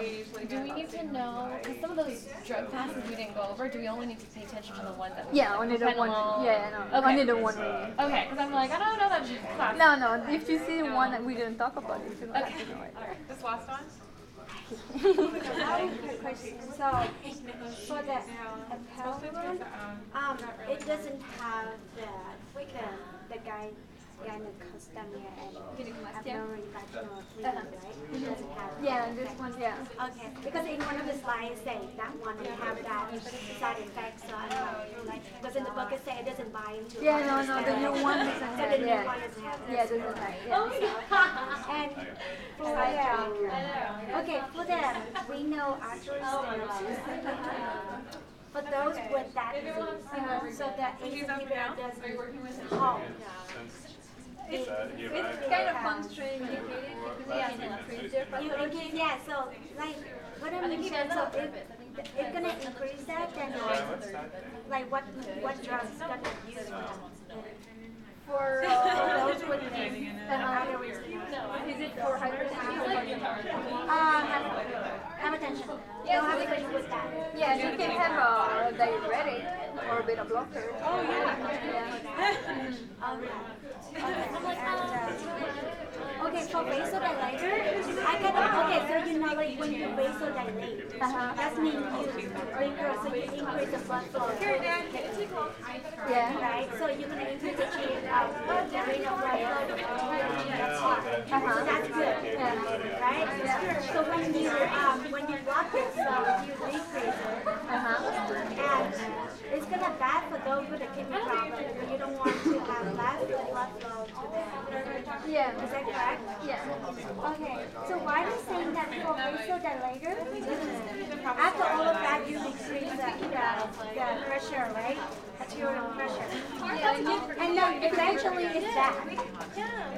do we need to know? Because some of those drug classes we didn't go over. Do we only need to pay attention to the ones that? we Yeah, like, only the one. propranolol? Yeah, no, Okay. only the one. Really. Okay, because I'm like I don't know that class. No, no. If you see the one that we didn't talk about, you should let Okay. us know it. This last one? I have a question. So, for the apparel, um, it doesn't have the, the, the guy, gynecomastia and abdominal vaginal bleeding, right? It doesn't have. Yeah, this one. Yeah. Okay, because in one of the slides say that one will have that side effect, so I don't know, like, because in the book it say it doesn't bind to. Yeah, no, no. The new one doesn't So the have. new Yeah. one doesn't have. Yeah, doesn't have. Yeah. And for the, okay, for the renal artery stenosis, for those with that disease, so the ACE inhibitor doesn't halt. Is that It's kind of contraindicated because it can increase their You okay, yeah, so like, what I mentioned, so if it's gonna increase that, then like what, what drugs gonna use for that? For For uh, those with the is it for hypertension? Um, hypertension. No hypertension with that. Yeah, you can have a diuretic or a beta blocker. Oh yeah. Yeah. Okay, so for vasodilator, I got okay. So you know, like when you vasodilate, Uh-huh. that means you increase, so you increase the blood flow. Yeah. Right. So you're gonna increase the change of the rate of blood flow to the. Uh-huh. So that's good. Right. Yeah. So when you um when you block it, so you decrease it. Uh-huh. And it's gonna bad for those with a kidney problem. You don't want to have less blood flow to the Yeah. Is that correct? Yeah. Okay. So why are you saying that for vasodilator? After all of that, you decrease the, the, the pressure, right? Arterial pressure. And then eventually it's back.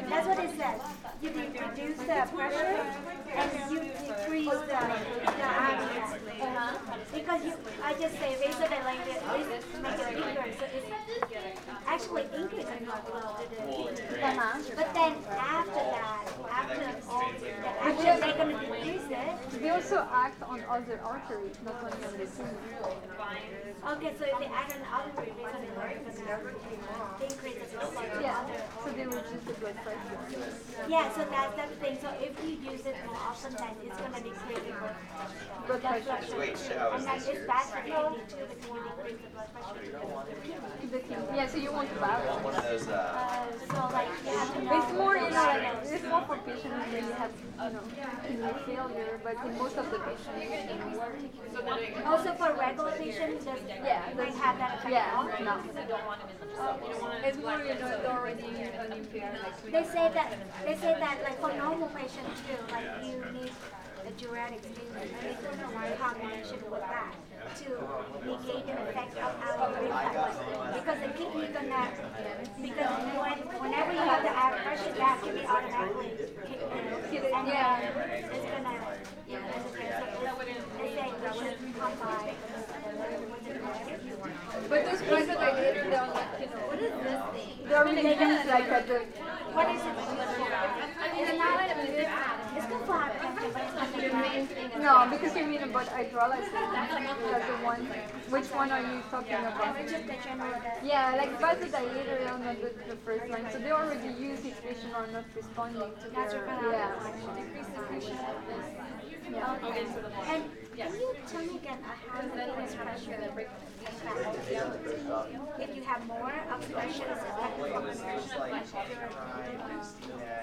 That's what it says. You reduce the pressure and you decrease the, the RBS. Because you, I just say vasodilator is make it bigger, so it's actually increasing blood flow to the kidney. Uh-huh. But then after that, after all, after they're gonna decrease it, They also act on other arteries, not only on the kidney. okay, so if they add an artery, vasodilator is gonna increase the blood flow to Yeah. other. So they reduce the blood pressure. Yeah, so that's that's the thing. So if you use it more often, then it's gonna be the blood Blood pressure. And then it's bad for kidney too, because you decrease the blood pressure to the kidney. The kidney. Yeah, so you want to balance. Uh, so like you have to know. It's more, you know, like, it's more for patients who really have, you know, kidney failure, but in most of the patients, it doesn't work. Also for regular patients, does Yeah, they have that effect? Yeah, at all? no. It's more, you know, it's already unimpaired, like, They say that they say that like for normal patients too, like you need a diuretic meaning combination with that to negate the effect of our reflex. Because the kidney gonna because when whenever you have the air pressure that kidney automatically kick in and Yeah. then it's gonna yeah, it's okay. So it's, they say we should come by with the diuretic. But those vasodilators, they're like, you know, what is this thing? They're really used like at the, What is it? It's not it's good for hypertension, but it's not the main thing. No, because you mean about hydralazine. That's the one. Which one are you talking about? Just the general Yeah, like vasodilator, they are not the, the first line. So they already use if patients are not responding to their, yeah. Yeah. And can you tell me again, how the venous pressure affects If you have more oxidation, is it like a combination?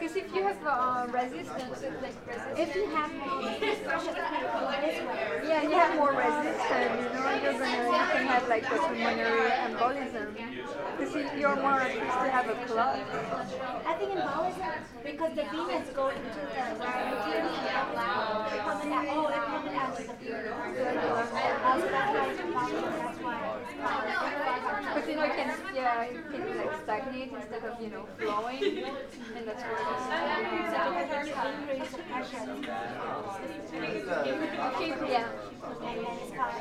Because if you have uh, resistance, it's like resistance. If you have more venous pressure, it can go this way. Yeah, you have more resistance, you know, you're gonna, you can have like a pulmonary embolism. Because you- you're more at risk to have a clot. I think embolism, because the venous go into the it comes out, oh, it comes out to the venous. So that's why it's embolism, that's why. Because you know it can yeah it can be like stagnate instead of you know flowing, and that's where it's Increase the yeah And then it's called,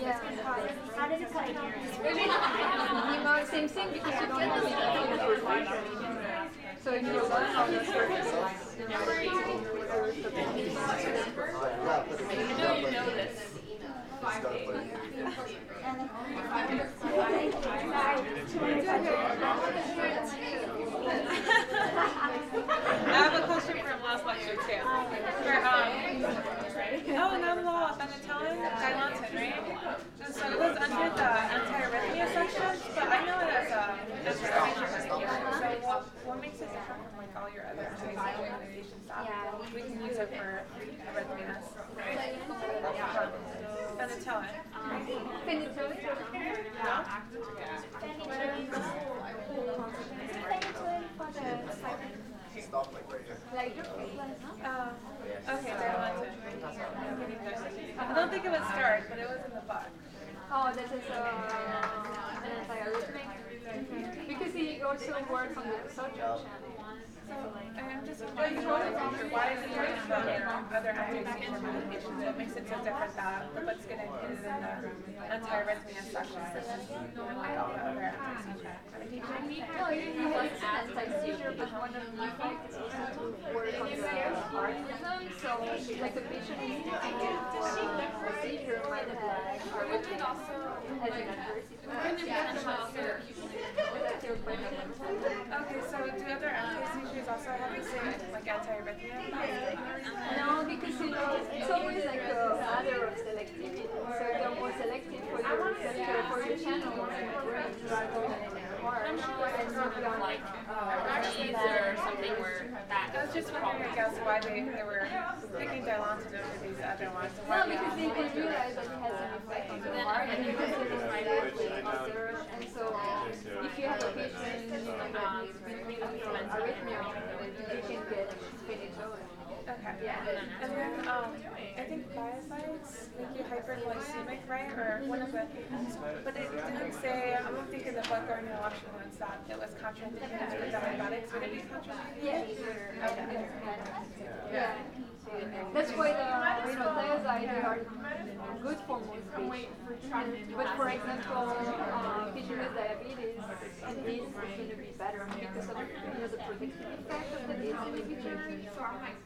yeah. how does it call it? Same thing because you don't have anything to refine. So if you learn how to surface, you know, reserve the I know you know this. I have a question from last lecture too. For, um, oh, and I'm lost. I'm Italian, Dilantin, right? And so it was under the anti-arrhythmia section, but I know it as a anti-arrhythmia medication. So what, what makes it different from like all your other anti-arrhythmia medication stuff? We can use it for arrhythmias. Um, Penicillin. penicillin. Like Oh, okay, Dilantin. I don't think it was start, but it was in the book. Oh, that is uh, an anti-arrhythmic. Because he also works on the sodium channel. So I'm just wondering why is it different from your other anti-seizure medications? What makes it so different that what's going to hit in the anti-arrhythmia section versus like all the other anti-seizure medications? No, it it's an anti-seizure, but one of the effects is also to work on the heart rhythm. So, like a patient is taking it for a seizure might have arrhythmia as an adverse Okay, so do other anti-seizures also have the same like anti-arrhythmia? No, because you know, it's always like a matter of selectivity. So they're more selective for your receptor, for your channel the brain rather than heart. And you don't like or something where that. Was just wondering, I guess, why they, they were picking Dilantin over these other ones. why because they can realize that it has an effect on the heart and because it is directly observed. And so if you have a patient is arrhythmia, you can get penicillin. Okay. Yeah. And then um, I think thiazides make you hyperglycemic, right? Or one of the. But it didn't say. I don't think in the book or in the lecture notes that it was contraindicated for diabetics. Would it be contraindicated? Yeah. Okay. Yeah. That's why the you know thiazide they are good for most patients. But for example, uh, patient with diabetes, and this is going to be better because of you know the protective effect of the ACE inhibitor. Yeah.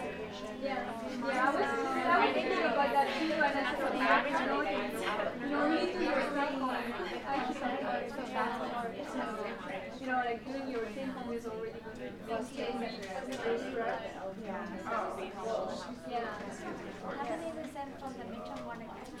Yeah, yeah, I was, I was thinking about that too, I you know, like doing your home is already. Yeah. Yeah. How many percent from the midterm one again?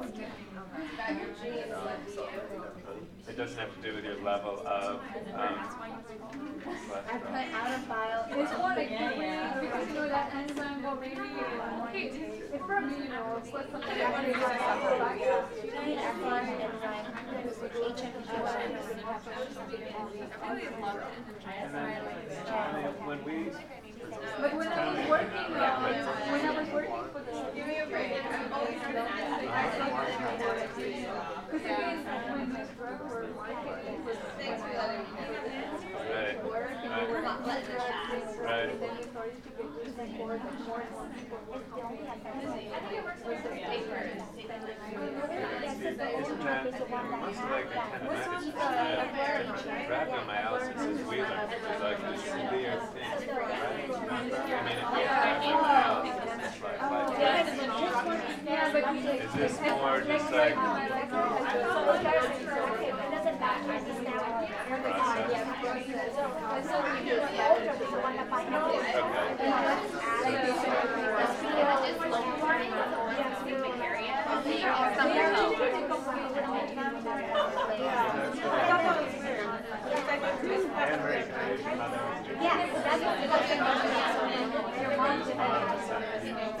It doesn't have to do with your level of, um, cholesterol. out of bile. It's more like because you know that enzyme will maybe it's probably you know it's put something that is I mean, when we, But when I was working, uh, when I was working for the give me a break. Because again, when this drug were marketed, it was right, work and they were Right. Isn't that, it must be like a tendonitis, uh, rhabdomyolysis is weird, it's like a severe thing, right? I mean, if you have rhabdomyolysis, it's like, like, is this more just like, Anne Marie, can I use your mother? Yeah, that's what your mom did.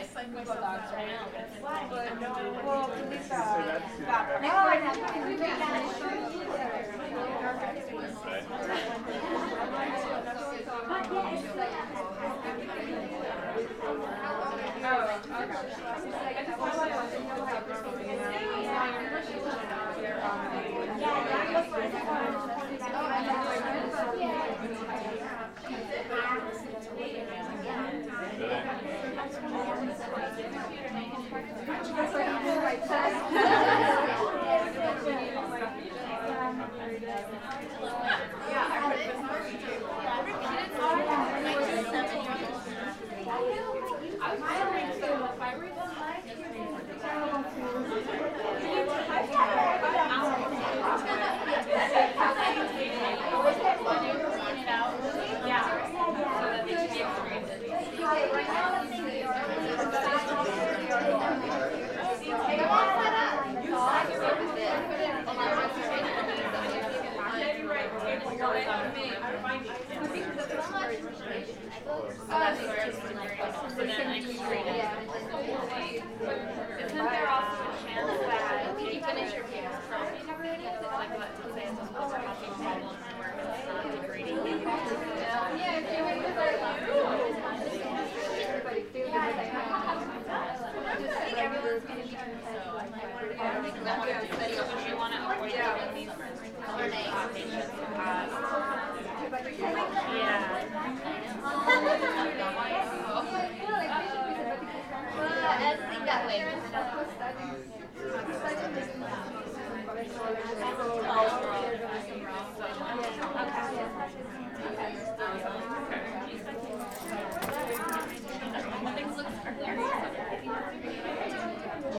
Like her, yeah, it could be on Well, as I. Thank you. No, I haven't. But yeah,